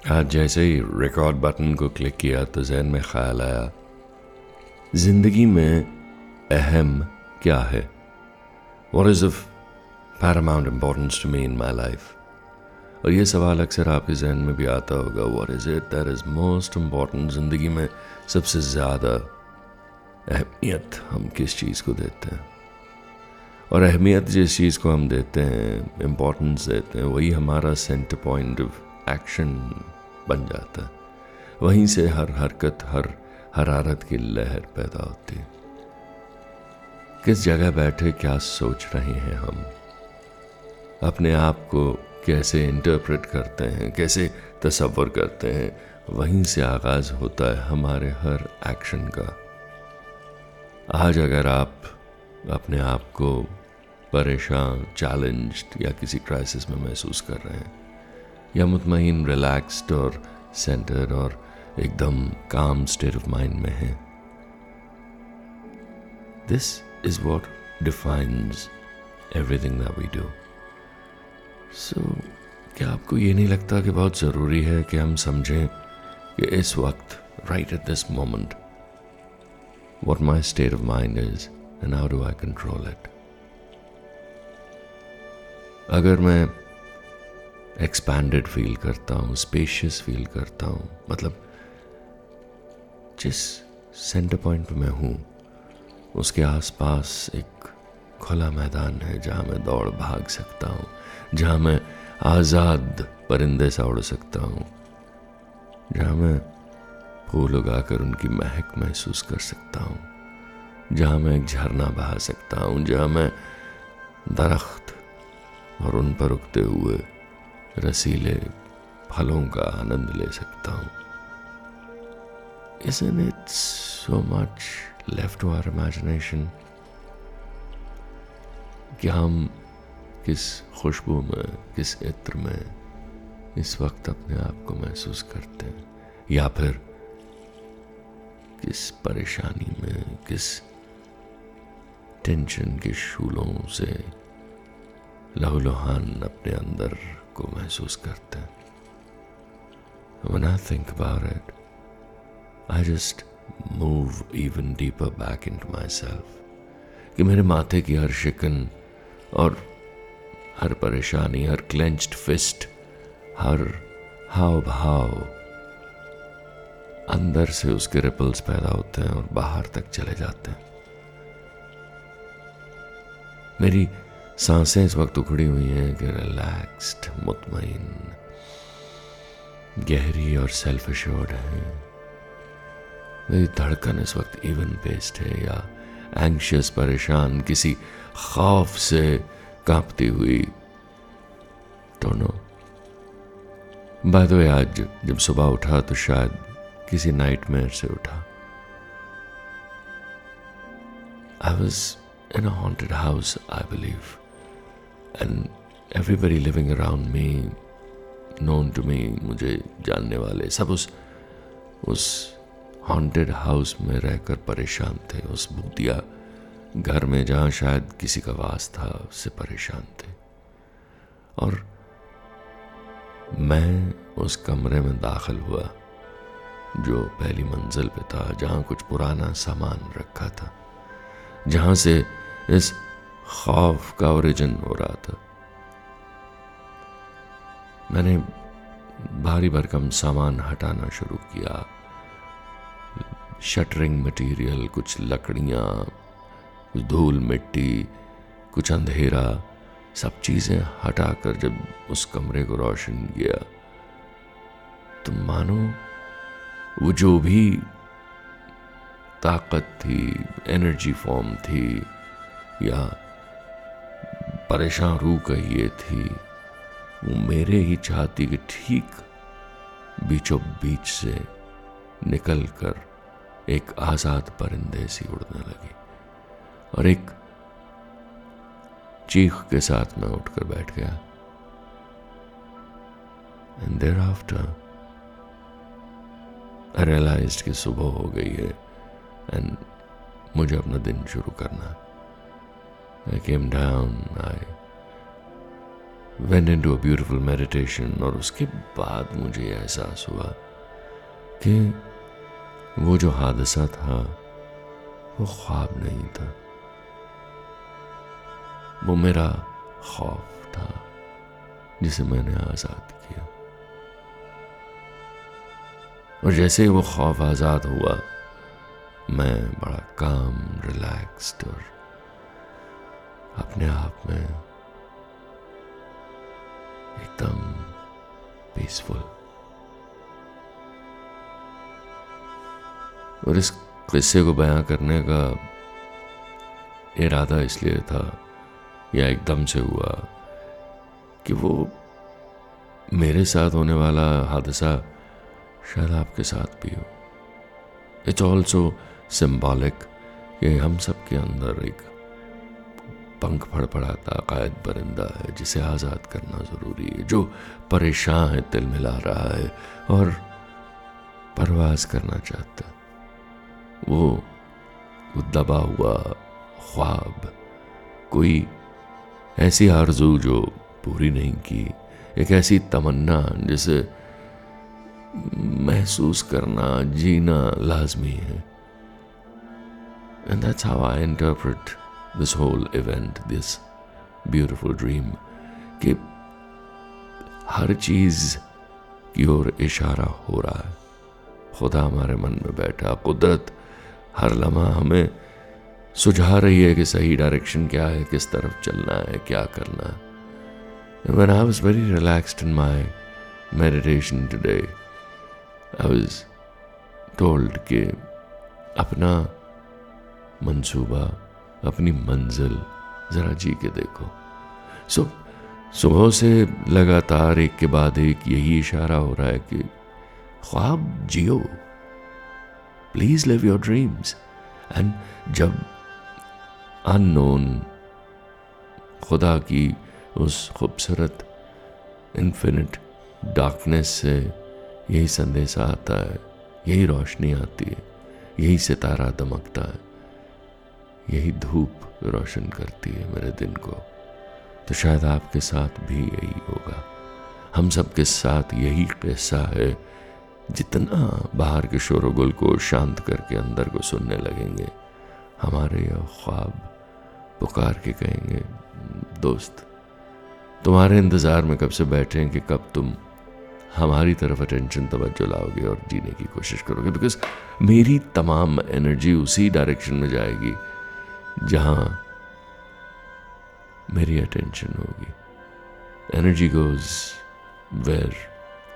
आज जैसे ही रिकॉर्ड बटन को क्लिक किया तो जहन में ख्याल आया, ज़िंदगी में अहम क्या है? What is of paramount importance to me in my life और ये सवाल अक्सर आपके जहन में भी आता होगा what is it that is most important ज़िंदगी में सबसे ज़्यादा अहमियत हम किस चीज़ को देते हैं? और अहमियत जिस चीज़ को हम देते हैं इम्पोर्टेंस देते हैं, वही हमारा सेंटर पॉइंट ऑफ़ एक्शन बन जाता वहीं से हर हरकत, हर हरारत की लहर पैदा होती किस जगह बैठे क्या सोच रहे हैं हम? अपने आप को कैसे इंटरप्रेट करते हैं, कैसे तस्वर करते हैं, वहीं से आगाज़ होता है हमारे हर एक्शन का। आज अगर आप अपने आप को परेशान चैलेंज्ड या किसी क्राइसिस में महसूस कर रहे हैं या मुतमिन रिलैक्स्ड और सेंटर्ड और एकदम काम स्टेट ऑफ़ माइंड में है। This is what defines everything that we do so क्या आपको ये नहीं लगता कि बहुत ज़रूरी है कि हम समझें कि इस वक्त right at this moment what my state of mind is and how do I control it अगर मैं एक्सपैंडेड फील करता हूँ स्पेशियस फील करता हूँ मतलब जिस सेंटर पॉइंट पे मैं हूँ, उसके आसपास एक खुला मैदान है जहाँ मैं दौड़ भाग सकता हूँ, जहाँ मैं आज़ाद परिंदे सा उड़ सकता हूँ, जहाँ मैं फूल उगाकर उनकी महक महसूस कर सकता हूँ, जहाँ मैं एक झरना बहा सकता हूँ, जहाँ मैं दरख्त और उन पर उगते हुए रसीले फलों का आनंद ले सकता हूँ Isn't it so much left to our imagination? कि हम किस खुशबू में, किस इत्र में इस वक्त अपने आप को महसूस करते हैं या फिर किस परेशानी में, किस टेंशन के शूलों से लहूलुहान अपने अंदर को महसूस करते हैं When I think about it, I just move even deeper back into myself. कि मेरे माथे की हर शिकन और हर परेशानी हर क्लेंच्ड फिस्ट हर हाव भाव अंदर से उसके रिपल्स पैदा होते हैं और बाहर तक चले जाते हैं मेरी साँसें इस वक्त उखड़ी हुई हैं कि रिलैक्स्ड मुतमिन गहरी और सेल्फ अश्योर्ड है। मेरी धड़कन इस वक्त इवन पेस्ट है या एंशियस परेशान, किसी खौफ से कांपती हुई। दोनों बाय आज जब सुबह उठा तो शायद किसी नाइटमेयर से उठा। I was in a haunted house I believe and everybody living around me known to me मुझे जानने वाले, सब उस उस हॉन्टेड हाउस में रहकर परेशान थे। उस भूतिया घर में जहाँ शायद किसी का वास था, उससे परेशान थे। और मैं उस कमरे में दाखिल हुआ, जो पहली मंजिल पे था, जहाँ कुछ पुराना सामान रखा था। जहाँ से इस खौफ का ओरिजिन हो रहा था। मैंने भारी भरकम सामान हटाना शुरू किया। शटरिंग मटेरियल कुछ लकड़ियाँ कुछ धूल मिट्टी, कुछ अंधेरा, सब चीज़ें हटाकर जब उस कमरे को रोशन किया तो मानो वो जो भी ताकत थी एनर्जी फॉर्म थी, या परेशान रू कहिए थी। वो मेरे ही छाती के ठीक बीचों बीच से निकल कर एक आज़ाद परिंदे सी उड़ने लगी और एक चीख के साथ मैं उठकर बैठ गया। And thereafter I realise कि सुबह हो गई है एंड मुझे अपना दिन शुरू करना I came down, I into a beautiful meditation और उसके बाद मुझे एहसास हुआ कि वो जो हादसा था वो ख्वाब नहीं था। वो मेरा खौफ था जिसे मैंने आज़ाद किया। और जैसे ही वो खौफ आज़ाद हुआ मैं बड़ा काम रिलैक्स्ड और अपने आप में एकदम पीसफुल और इस किस्से को बयां करने का इरादा इसलिए था या एकदम से हुआ कि वो मेरे साथ होने वाला हादसा शायद आपके साथ भी हो. इट्स ऑल्सो सिम्बॉलिक कि हम सब के अंदर एक पंख फड़फड़ाता कायद परिंदा है, जिसे आज़ाद करना ज़रूरी है, जो परेशान है, तिल मिला रहा है और परवाज करना चाहता वो वो दबा हुआ ख्वाब, कोई ऐसी आरज़ू जो पूरी नहीं की, एक ऐसी तमन्ना जिसे महसूस करना, जीना लाजमी है। And that's how I interpret this whole event this beautiful dream कि हर चीज़ की ओर इशारा हो रहा है। खुदा हमारे मन में बैठा कुदरत हर लम्हा हमें सुझा रही है कि सही डायरेक्शन क्या है किस तरफ़ चलना है क्या करना है। When I was very relaxed in my meditation today, I was told कि अपना मंसूबा अपनी मंजिल ज़रा जी के देखो। सो, सुबह से लगातार एक के बाद एक यही इशारा हो रहा है कि, ख्वाब जियो। Please live your dreams and जब अननोन खुदा की उस खूबसूरत इन्फिनिट डार्कनेस से यही संदेश आता है, यही रोशनी आती है, यही सितारा दमकता है। यही धूप रोशन करती है मेरे दिन को। तो शायद आपके साथ भी यही होगा। हम सब के साथ यही किस्सा है, जितना बाहर के शोरगुल को शांत करके अंदर को सुनने लगेंगे। हमारे यह ख्वाब पुकार के कहेंगे, दोस्त, तुम्हारे इंतज़ार में कब से बैठे हैं कि कब तुम हमारी तरफ़ अटेंशन तवज्जो लाओगे और जीने की कोशिश करोगे? बिकॉज़ मेरी तमाम एनर्जी उसी डायरेक्शन में जाएगी। जहाँ मेरी अटेंशन होगी। Energy goes where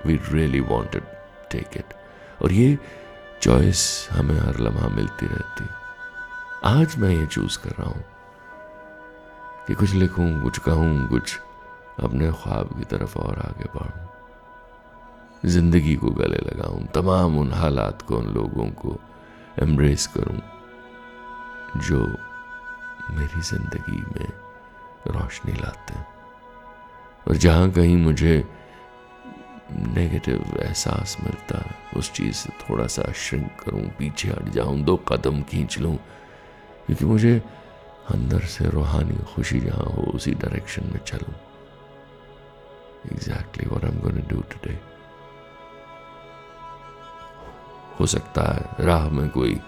we really wanted take it और ये चॉइस हमें हर लम्हा मिलती रहती। आज मैं ये चूज़ कर रहा हूँ कि कुछ लिखूं, कुछ कहूँ, कुछ अपने ख्वाब की तरफ़ और आगे बढ़ूं। ज़िंदगी को गले लगाऊँ, तमाम उन हालात को, उन लोगों को एम्ब्रेस करूँ, जो मेरी ज़िंदगी में रोशनी लाते हैं। और जहाँ कहीं मुझे नेगेटिव एहसास मिलता है, उस चीज़ से थोड़ा सा श्रिंक करूँ, पीछे हट जाऊँ, दो कदम खींच लूँ, क्योंकि मुझे अंदर से रूहानी खुशी जहाँ हो, उसी डायरेक्शन में चलूँ। Exactly what I am going do today हो सकता है राह में कोई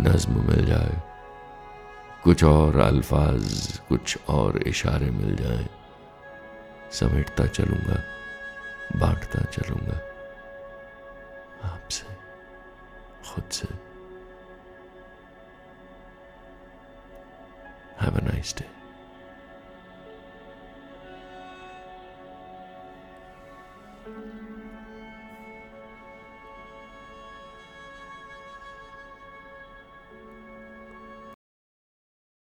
नज्म मिल जाए। कुछ और अल्फाज, कुछ और इशारे मिल जाएँ। समेटता चलूँगा, बांटता चलूँगा। आपसे, खुद से। Have a nice day